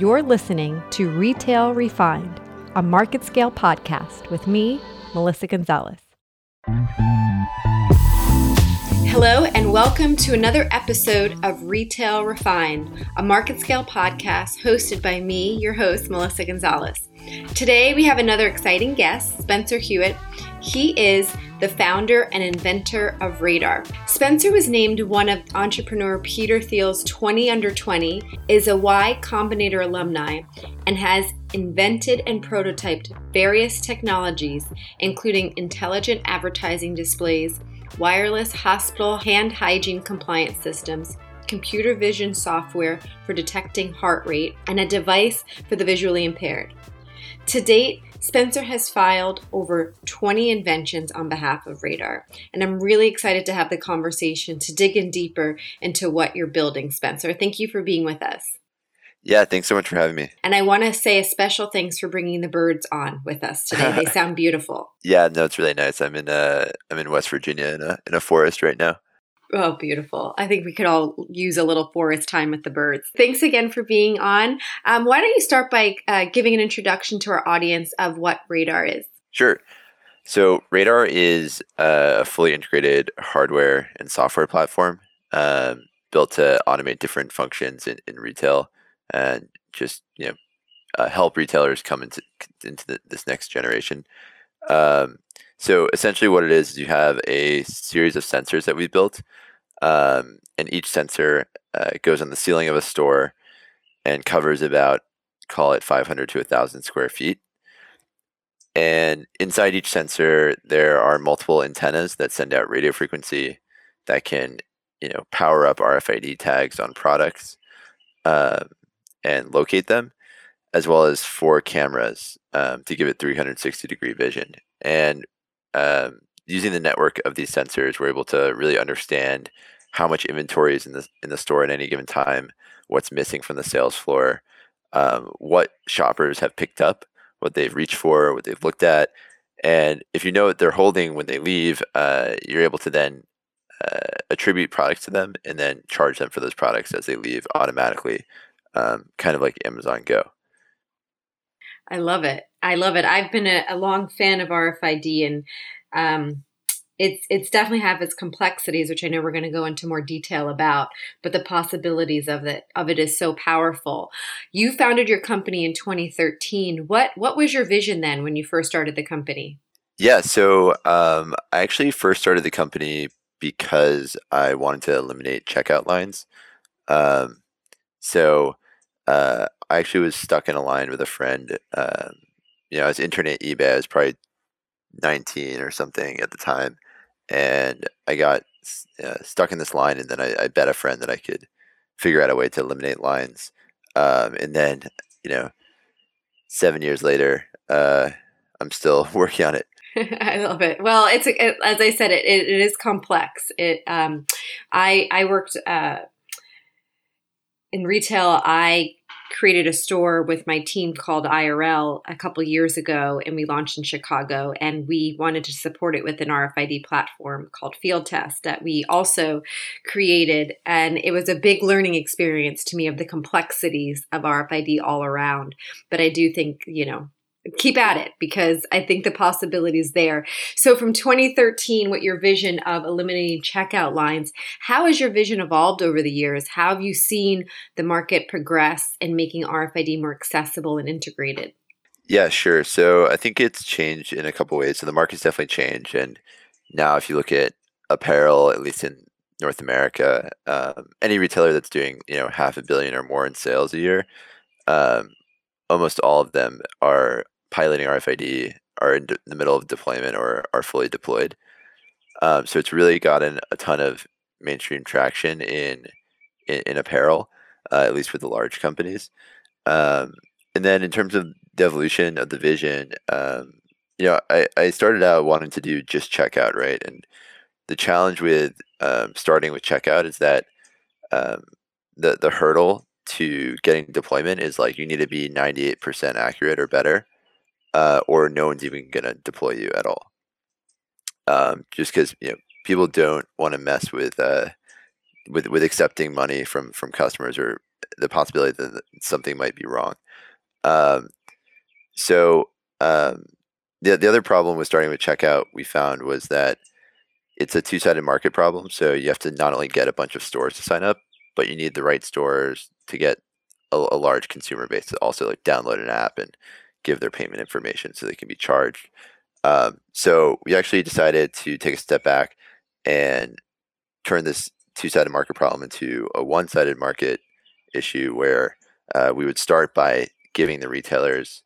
You're listening to Retail Refined, a MarketScale podcast with me, Melissa Gonzalez. Hello, and welcome to another episode of Retail Refined, a MarketScale podcast hosted by me, your host, Melissa Gonzalez. Today, we have another exciting guest, Spencer Hewitt. He is the founder and inventor of Radar. Spencer was named one of entrepreneur Peter Thiel's 20 under 20, is a Y Combinator alumni, and has invented and prototyped various technologies, including intelligent advertising displays, wireless hospital hand hygiene compliance systems, computer vision software for detecting heart rate, and a device for the visually impaired. To date, Spencer has filed over 20 inventions on behalf of Radar, and I'm really excited to have the conversation to dig in deeper into what you're building, Spencer. Thank you for being with us. Yeah, thanks so much for having me. And I want to say a special thanks for bringing the birds on with us today. They sound beautiful. yeah, no, it's really nice. I'm in uh, I'm in West Virginia in a in a forest right now. Oh, beautiful. I think we could all use a little forest time with the birds. Thanks again for being on. Um, why don't you start by uh, giving an introduction to our audience of what Radar is? Sure. So, Radar is a fully integrated hardware and software platform um, built to automate different functions in, in retail and just you know uh, help retailers come into into the, this next generation. Um, so essentially, what it is is you have a series of sensors that we built, um, and each sensor uh, goes on the ceiling of a store and covers about call it 500 to 1,000 square feet. And inside each sensor, there are multiple antennas that send out radio frequency that can, you know, power up RFID tags on products uh, and locate them, as well as four cameras um, to give it 360 degree vision. And um, using the network of these sensors, we're able to really understand how much inventory is in the in the store at any given time, what's missing from the sales floor, um, what shoppers have picked up, what they've reached for, what they've looked at, and if you know what they're holding when they leave, uh, you're able to then uh, attribute products to them and then charge them for those products as they leave automatically, um, kind of like Amazon Go. I love it. I love it. I've been a, a long fan of RFID and um, it's it's definitely have its complexities, which I know we're going to go into more detail about. But the possibilities of it of it is so powerful. You founded your company in 2013. What what was your vision then when you first started the company? Yeah, so um, I actually first started the company because I wanted to eliminate checkout lines. Um, so uh, I actually was stuck in a line with a friend. Um, you know, I was internet eBay. I was probably 19 or something at the time and I got uh, stuck in this line, and then I, I, bet a friend that I could figure out a way to eliminate lines. Um, and then, you know, seven years later, uh, I'm still working on it. I love it. Well, it's it, as I said, it, it, it is complex. It um, I I worked uh, in retail. I created a store with my team called IRL a couple years ago, and we launched in Chicago. And we wanted to support it with an RFID platform called Field Test that we also created. And it was a big learning experience to me of the complexities of RFID all around. But I do think, you know, keep at it because I think the possibilities there. So from 2013, what your vision of eliminating checkout lines, how has your vision evolved over the years? How have you seen the market progress in making RFID more accessible and integrated? Yeah, sure. So I think it's changed in a couple ways. So the market's definitely changed, and now if you look at apparel, at least in North America, um, any retailer that's doing you know half a billion or more in sales a year, um, almost all of them are piloting RFID, are in the middle of deployment, or are fully deployed. Um, so it's really gotten a ton of mainstream traction in in, in apparel, uh, at least with the large companies. Um, and then in terms of the evolution of the vision, um, you know, I, I started out wanting to do just checkout, right? And the challenge with um, starting with checkout is that um, the the hurdle to getting deployment is like you need to be 98% accurate or better, uh, or no one's even going to deploy you at all. Um, just because you know people don't want to mess with uh, with with accepting money from from customers or the possibility that something might be wrong. Um, so um, the the other problem with starting with checkout we found was that it's a two sided market problem. So you have to not only get a bunch of stores to sign up, but you need the right stores to get a, a large consumer base to also like download an app and give their payment information so they can be charged. Um, so we actually decided to take a step back and turn this two-sided market problem into a one-sided market issue where uh, we would start by giving the retailers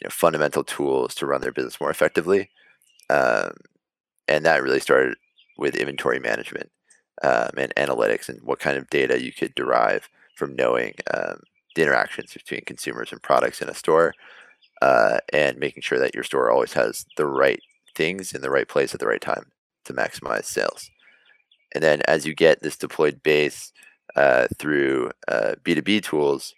you know, fundamental tools to run their business more effectively. Um, and that really started with inventory management um, and analytics and what kind of data you could derive from knowing um, the interactions between consumers and products in a store uh, and making sure that your store always has the right things in the right place at the right time to maximize sales. And then as you get this deployed base uh, through uh, B2B tools,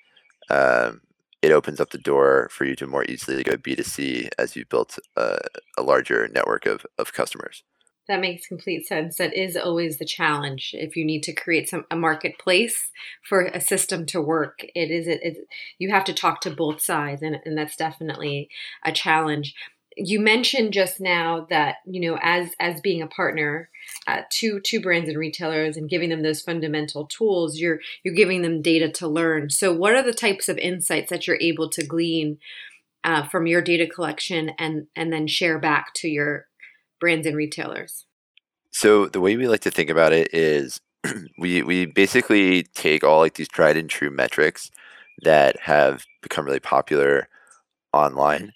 um, it opens up the door for you to more easily go B2C as you've built a, a larger network of, of customers. That makes complete sense. That is always the challenge. If you need to create some a marketplace for a system to work, it is it, it you have to talk to both sides, and, and that's definitely a challenge. You mentioned just now that you know as as being a partner uh, to to brands and retailers and giving them those fundamental tools, you're you're giving them data to learn. So, what are the types of insights that you're able to glean uh, from your data collection and and then share back to your brands and retailers? So the way we like to think about it is we we basically take all like these tried and true metrics that have become really popular online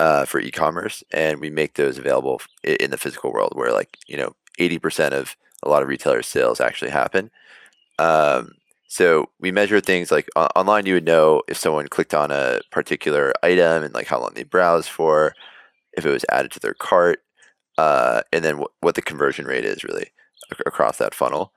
uh, for e-commerce, and we make those available in the physical world, where like you know eighty percent of a lot of retailers' sales actually happen. Um, so we measure things like online. You would know if someone clicked on a particular item and like how long they browsed for, if it was added to their cart, uh, and then wh- what the conversion rate is really ac- across that funnel.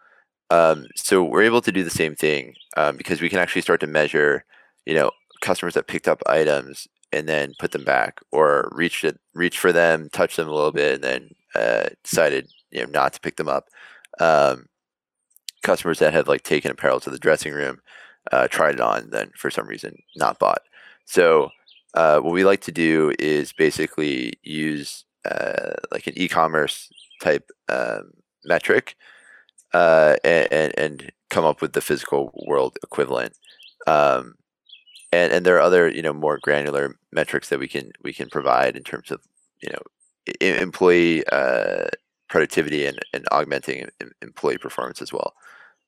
Um, so we're able to do the same thing um, because we can actually start to measure, you know, customers that picked up items and then put them back, or reached it, reached for them, touched them a little bit, and then uh, decided, you know, not to pick them up. Um, customers that have like taken apparel to the dressing room, uh, tried it on, then for some reason not bought. So uh, what we like to do is basically use uh, like an e-commerce type um, metric uh, and, and come up with the physical world equivalent. Um, and, and there are other you know more granular metrics that we can we can provide in terms of you know employee uh, productivity and, and augmenting employee performance as well.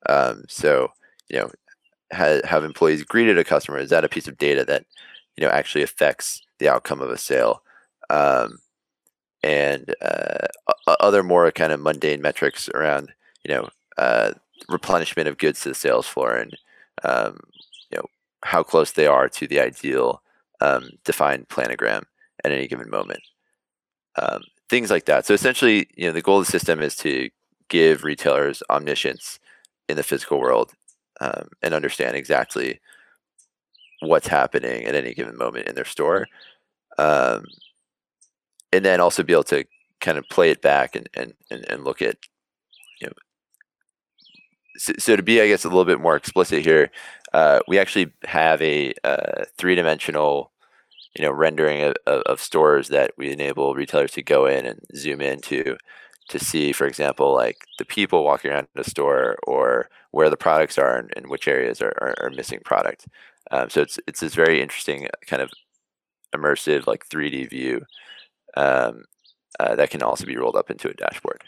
Um, so you know have, have employees greeted a customer? Is that a piece of data that you know actually affects the outcome of a sale? Um, and uh, other more kind of mundane metrics around you know uh, replenishment of goods to the sales floor and um, you know how close they are to the ideal um, defined planogram at any given moment. Um, things like that. So essentially you know the goal of the system is to give retailers omniscience in the physical world um, and understand exactly what's happening at any given moment in their store. Um, and then also be able to kind of play it back and and and, and look at you know so, so, to be i guess a little bit more explicit here uh, we actually have a uh, three-dimensional you know rendering of, of, stores that we enable retailers to go in and zoom into to see for example like the people walking around the store or where the products are and, and which areas are, are, are missing product. Um, so it's it's this very interesting kind of immersive like 3d view um, uh, that can also be rolled up into a dashboard.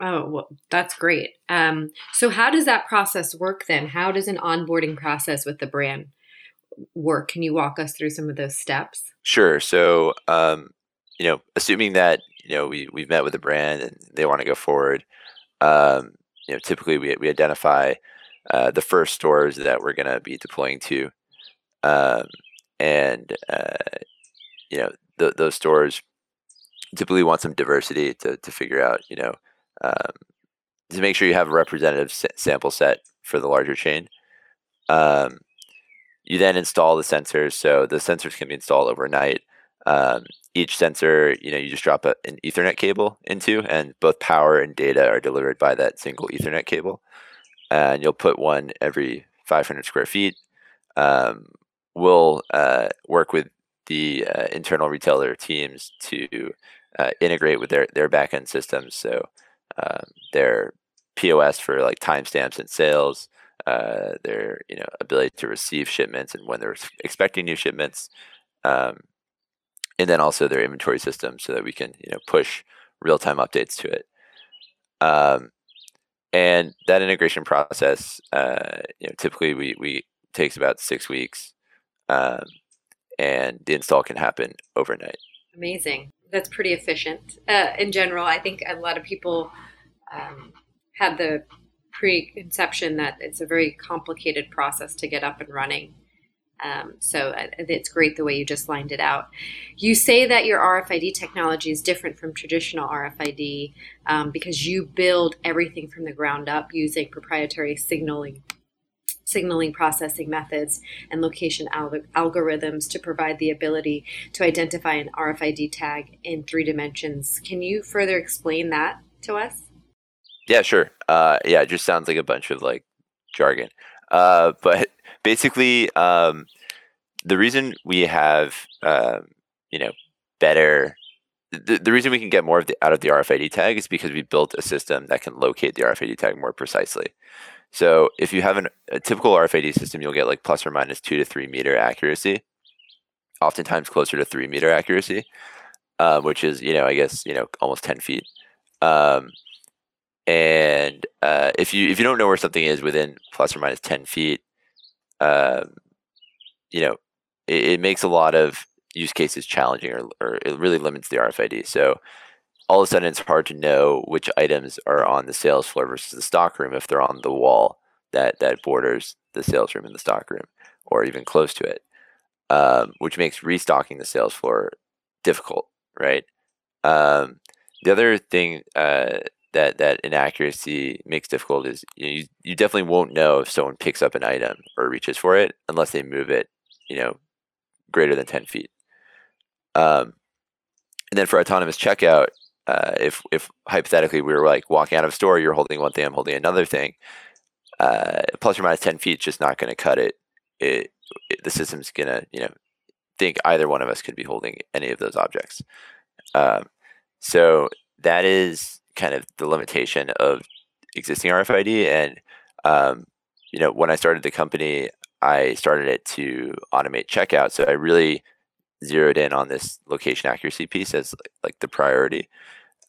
Oh, well, that's great. Um, so, how does that process work then? How does an onboarding process with the brand work? Can you walk us through some of those steps? Sure. So, um, you know, assuming that you know we we've met with the brand and they want to go forward, um, you know, typically we we identify uh, the first stores that we're going to be deploying to, um, and uh, you know, th- those stores typically want some diversity to, to figure out, you know, um, to make sure you have a representative s- sample set for the larger chain. Um, you then install the sensors. So the sensors can be installed overnight. Um, each sensor, you know, you just drop a, an Ethernet cable into, and both power and data are delivered by that single Ethernet cable. And you'll put one every 500 square feet. um, we'll uh, work with the uh, internal retailer teams to uh, integrate with their their backend systems. So um, their POS for like timestamps and sales, uh, their you know ability to receive shipments and when they're expecting new shipments, um, and then also their inventory system so that we can you know push real time updates to it. Um, and that integration process, uh, you know, typically we we takes about six weeks, um, and the install can happen overnight. Amazing. That's pretty efficient. Uh, in general, I think a lot of people um, have the preconception that it's a very complicated process to get up and running. Um, so uh, it's great the way you just lined it out. You say that your RFID technology is different from traditional RFID um, because you build everything from the ground up using proprietary signaling signaling processing methods and location al- algorithms to provide the ability to identify an RFID tag in three dimensions. Can you further explain that to us? Yeah, sure. Uh, yeah, it just sounds like a bunch of like jargon. Uh, but basically, um, the reason we have, um, you know, better, the, the reason we can get more of the, out of the RFID tag is because we built a system that can locate the RFID tag more precisely. So if you have an, a typical RFID system, you'll get like plus or minus two to three meter accuracy, oftentimes closer to three meter accuracy, um, which is, you know, I guess, you know, almost 10 feet. Um, and uh, if you if you don't know where something is within plus or minus 10 feet, um, you know, it, it, makes a lot of use cases challenging or, or it really limits the RFID. So all of a sudden it's hard to know which items are on the sales floor versus the stock room if they're on the wall that that borders the sales room and the stock room or even close to it um, which makes restocking the sales floor difficult right? Um, the other thing uh, that that inaccuracy makes difficult is you, you definitely won't know if someone picks up an item or reaches for it unless they move it you know greater than 10 feet. Um, and then for autonomous checkout uh, if if hypothetically we were like walking out of a store, you're holding one thing, I'm holding another thing, uh, plus or minus ten feet just not going to cut it. It, it. The system's going to you know think either one of us could be holding any of those objects. Um, so that is kind of the limitation of existing RFID. And um, you know, when I started the company, I started it to automate checkout. So I really zeroed in on this location accuracy piece as like the priority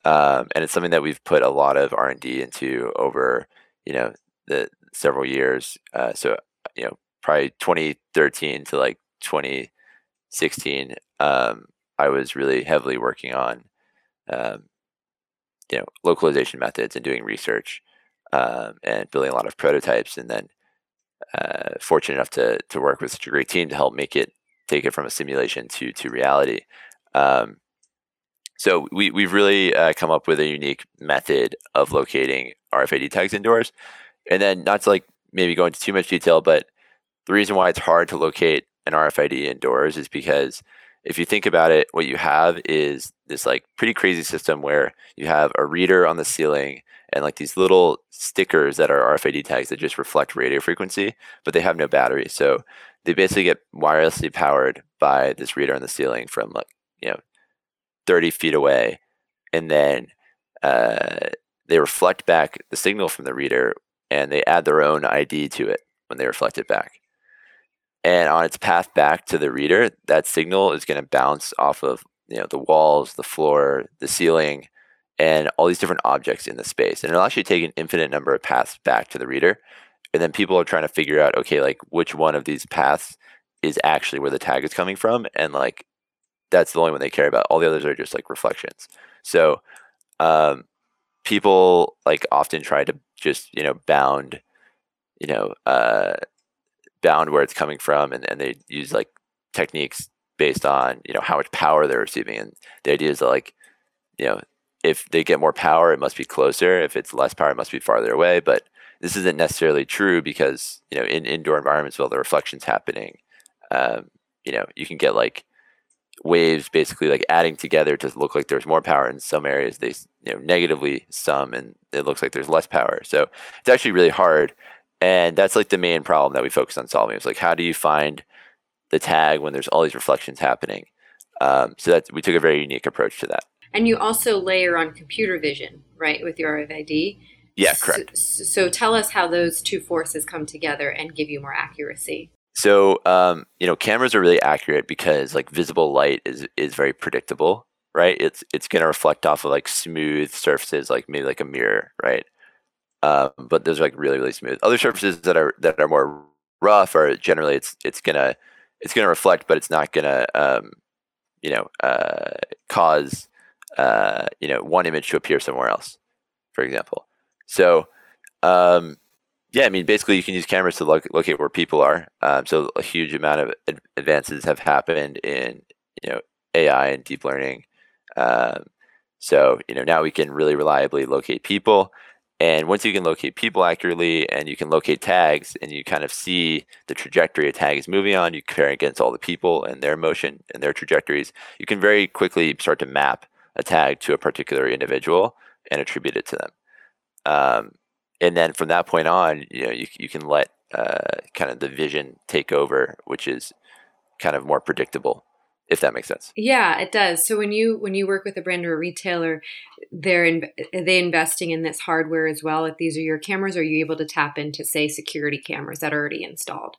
um, and it's something that we've put a lot of R and D into over you know the several years. Uh, so you know probably 2013 to like 2016, um, I was really heavily working on um, you know localization methods and doing research um, and building a lot of prototypes, and then uh, fortunate enough to to work with such a great team to help make it take it from a simulation to to reality. Um, so we, we've really uh, come up with a unique method of locating RFID tags indoors. And then not to like maybe go into too much detail, but the reason why it's hard to locate an RFID indoors is because if you think about it, what you have is this like pretty crazy system where you have a reader on the ceiling and like these little stickers that are RFID tags that just reflect radio frequency, but they have no battery. So they basically get wirelessly powered by this reader on the ceiling from like, you know, 30 feet away, and then uh, they reflect back the signal from the reader and they add their own ID to it when they reflect it back. And on its path back to the reader, that signal is going to bounce off of you know the walls, the floor, the ceiling, and all these different objects in the space. And it'll actually take an infinite number of paths back to the reader. And then people are trying to figure out, okay, like which one of these paths is actually where the tag is coming from, and like that's the only one they care about. All the others are just like reflections. So um, people like often try to just you know bound, you know, uh, bound where it's coming from, and, and they use like techniques based on you know how much power they're receiving. And the idea is that like you know if they get more power, it must be closer. If it's less power, it must be farther away. But this isn't necessarily true because you know in indoor environments, while the reflections happening, um, you know you can get like waves basically like adding together to look like there's more power in some areas they you know negatively some and it looks like there's less power so it's actually really hard and that's like the main problem that we focus on solving. It's like how do you find the tag when there's all these reflections happening? Um, so that we took a very unique approach to that. And you also layer on computer vision, right, with your RFID. Yeah, correct. So, so, tell us how those two forces come together and give you more accuracy. So, um, you know, cameras are really accurate because like visible light is is very predictable, right? It's it's going to reflect off of like smooth surfaces, like maybe like a mirror, right? Um, but those are like really really smooth. Other surfaces that are that are more rough are generally it's it's gonna it's gonna reflect, but it's not gonna um, you know uh, cause uh, you know one image to appear somewhere else, for example. So um, yeah, I mean basically you can use cameras to locate where people are. Um, so a huge amount of ad- advances have happened in you know AI and deep learning. Um, so you know now we can really reliably locate people. And once you can locate people accurately and you can locate tags and you kind of see the trajectory a tag is moving on, you compare against all the people and their motion and their trajectories, you can very quickly start to map a tag to a particular individual and attribute it to them. Um, and then from that point on, you know, you, you can let uh, kind of the vision take over, which is kind of more predictable, if that makes sense. Yeah, it does. So when you when you work with a brand or a retailer, they're in, are they investing in this hardware as well? If these are your cameras, are you able to tap into say security cameras that are already installed?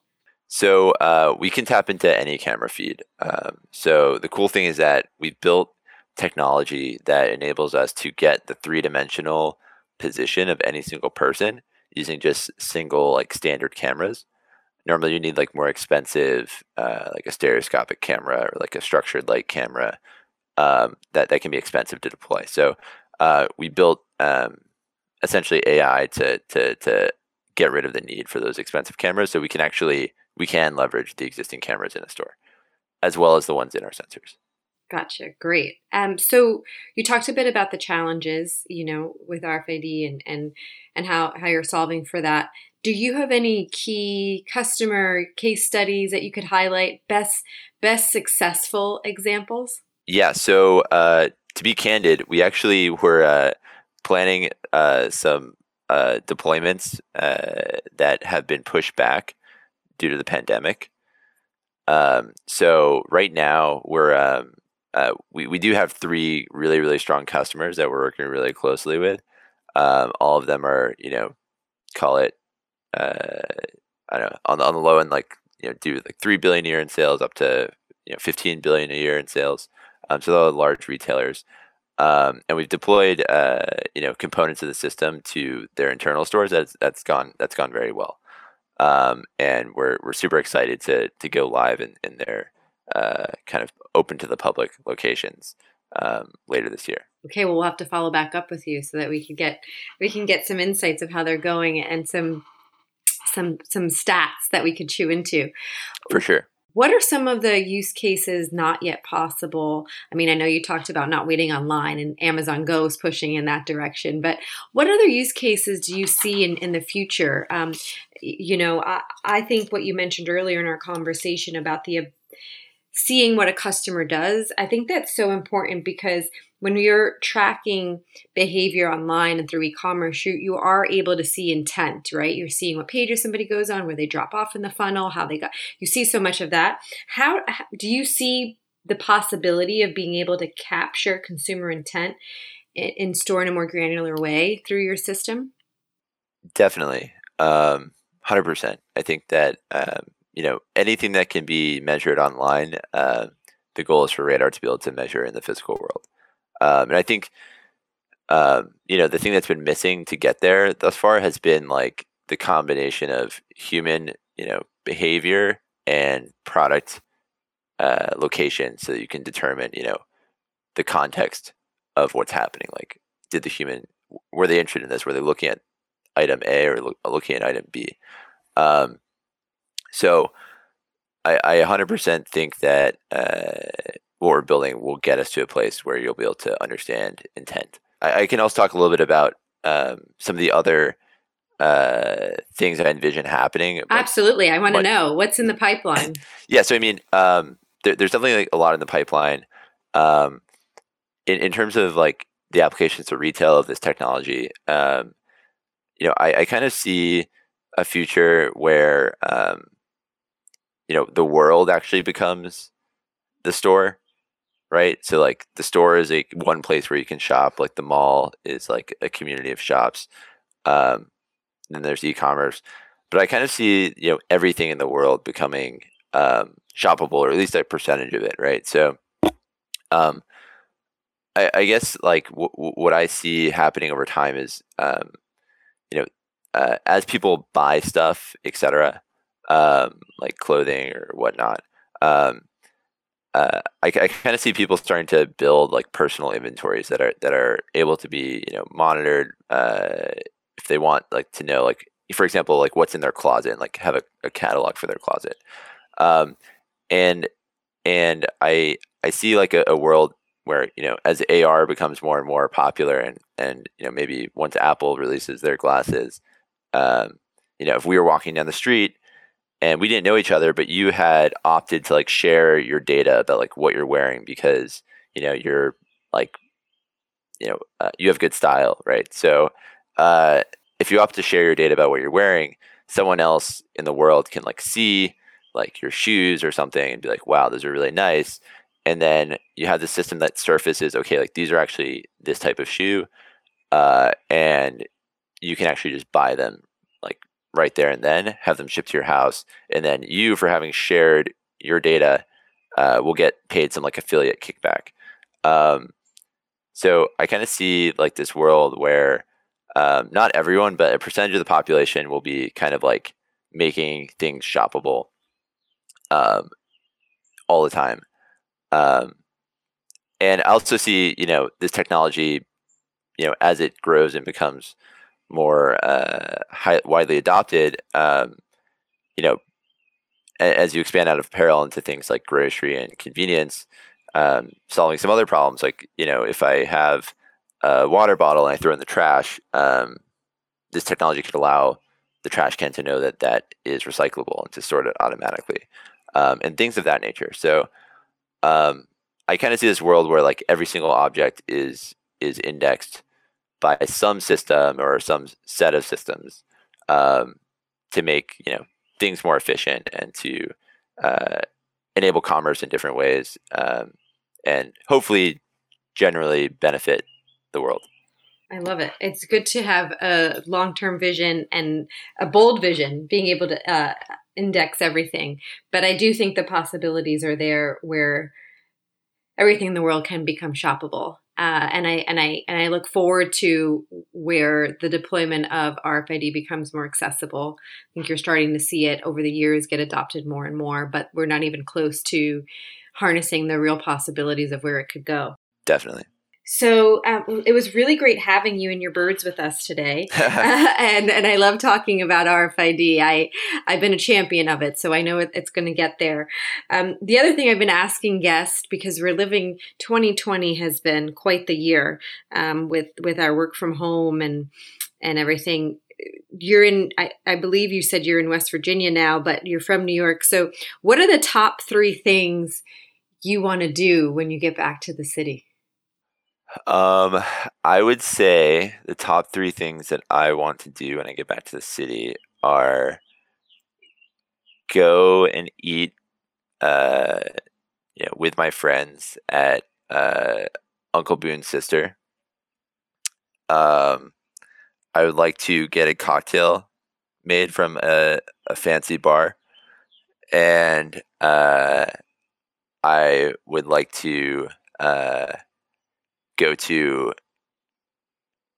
So uh, we can tap into any camera feed. Um, so the cool thing is that we've built technology that enables us to get the three dimensional position of any single person using just single like standard cameras. Normally, you need like more expensive, uh, like a stereoscopic camera or like a structured light camera um, that that can be expensive to deploy. So uh, we built um, essentially AI to to to get rid of the need for those expensive cameras, so we can actually we can leverage the existing cameras in a store as well as the ones in our sensors. Gotcha. Great. Um, so you talked a bit about the challenges, you know, with RFID and and and how how you're solving for that. Do you have any key customer case studies that you could highlight? Best best successful examples? Yeah. So uh, to be candid, we actually were uh, planning uh, some uh, deployments uh, that have been pushed back due to the pandemic. Um, so right now we're um, uh, we, we do have three really really strong customers that we're working really closely with. Um, all of them are you know call it uh, i don't know on the, on the low end like you know do like 3 billion a year in sales up to you know 15 billion a year in sales. Um, so those are large retailers. Um, and we've deployed uh, you know components of the system to their internal stores. That's that's gone that's gone very well. Um, and we're, we're super excited to, to go live in, in their uh, kind of open to the public locations um, later this year. Okay, well, we'll have to follow back up with you so that we can get we can get some insights of how they're going and some some some stats that we could chew into. For sure. What are some of the use cases not yet possible? I mean, I know you talked about not waiting online and Amazon Go is pushing in that direction, but what other use cases do you see in, in the future? Um, you know, I, I think what you mentioned earlier in our conversation about the seeing what a customer does. I think that's so important because when you're tracking behavior online and through e-commerce, you, you are able to see intent, right? You're seeing what pages somebody goes on, where they drop off in the funnel, how they got. You see so much of that. How, how do you see the possibility of being able to capture consumer intent in, in store in a more granular way through your system? Definitely, um, hundred percent. I think that um, you know anything that can be measured online uh, the goal is for radar to be able to measure in the physical world. Um, and i think um, you know the thing that's been missing to get there thus far has been like the combination of human you know behavior and product uh, location so that you can determine you know the context of what's happening. Like did the human were they interested in this? Were they looking at item a or lo- looking at item b? Um, so I, I 100% think that uh, what we're building will get us to a place where you'll be able to understand intent. I, I can also talk a little bit about um, some of the other uh, things I envision happening. Absolutely. I want to know what's in the pipeline. yeah. So, I mean, um, there, there's definitely like a lot in the pipeline. Um, in, in terms of like the applications to retail of this technology, um, you know, I, I kind of see a future where um, you know the world actually becomes the store right so like the store is a one place where you can shop like the mall is like a community of shops um, then there's e-commerce but i kind of see you know everything in the world becoming um, shoppable or at least a percentage of it right so um, I, I guess like w- what i see happening over time is um, you know uh, as people buy stuff, etc., um, like clothing or whatnot, um, uh, I, I kind of see people starting to build like personal inventories that are that are able to be you know monitored uh, if they want like to know like for example like what's in their closet and like have a, a catalog for their closet, um, and and I I see like a, a world where you know as AR becomes more and more popular and and you know maybe once Apple releases their glasses um, you know, if we were walking down the street and we didn't know each other, but you had opted to like share your data about like what you're wearing because you know you're like, you know, uh, you have good style, right? So uh, if you opt to share your data about what you're wearing, someone else in the world can like see like your shoes or something and be like, wow, those are really nice. And then you have the system that surfaces, okay, like these are actually this type of shoe. Uh, and you can actually just buy them right there and then, have them shipped to your house, and then you, for having shared your data, uh, will get paid some like affiliate kickback. Um, so I kind of see like this world where um, not everyone, but a percentage of the population will be kind of like making things shoppable um, all the time. Um, and I also see, you know, this technology, you know, as it grows and becomes more uh, high, widely adopted, um, you know, as you expand out of apparel into things like grocery and convenience, um, solving some other problems. Like, you know, if I have a water bottle and I throw in the trash, um, this technology could allow the trash can to know that that is recyclable and to sort it automatically, um, and things of that nature. So, um, I kind of see this world where like every single object is is indexed by some system or some set of systems um, to make you know things more efficient and to uh, enable commerce in different ways um, and hopefully generally benefit the world. I love it. It's good to have a long term vision and a bold vision, being able to uh, index everything. But I do think the possibilities are there where everything in the world can become shoppable uh, and I and I and I look forward to where the deployment of RFID becomes more accessible. I think you're starting to see it over the years get adopted more and more, but we're not even close to harnessing the real possibilities of where it could go. Definitely. So um, it was really great having you and your birds with us today, and and I love talking about RFID. I I've been a champion of it, so I know it, it's going to get there. Um, the other thing I've been asking guests because we're living 2020 has been quite the year um, with with our work from home and and everything. You're in, I, I believe you said you're in West Virginia now, but you're from New York. So, what are the top three things you want to do when you get back to the city? Um, I would say the top three things that I want to do when I get back to the city are go and eat, uh, you know, with my friends at uh, Uncle Boons sister. Um, I would like to get a cocktail made from a, a fancy bar, and uh, I would like to. Uh, go to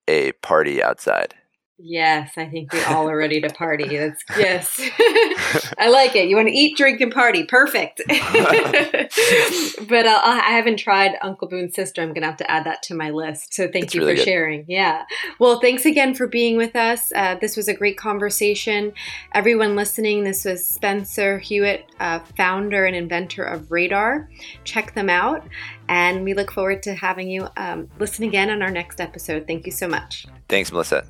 a party outside. Yes, I think we all are ready to party. That's yes. I like it. You want to eat, drink, and party. Perfect. but uh, I haven't tried Uncle Boons sister. I'm gonna have to add that to my list. So thank it's you really for good. sharing. Yeah. Well, thanks again for being with us. Uh, this was a great conversation. Everyone listening, this was Spencer Hewitt, uh, founder and inventor of Radar. Check them out, and we look forward to having you um, listen again on our next episode. Thank you so much. Thanks, Melissa.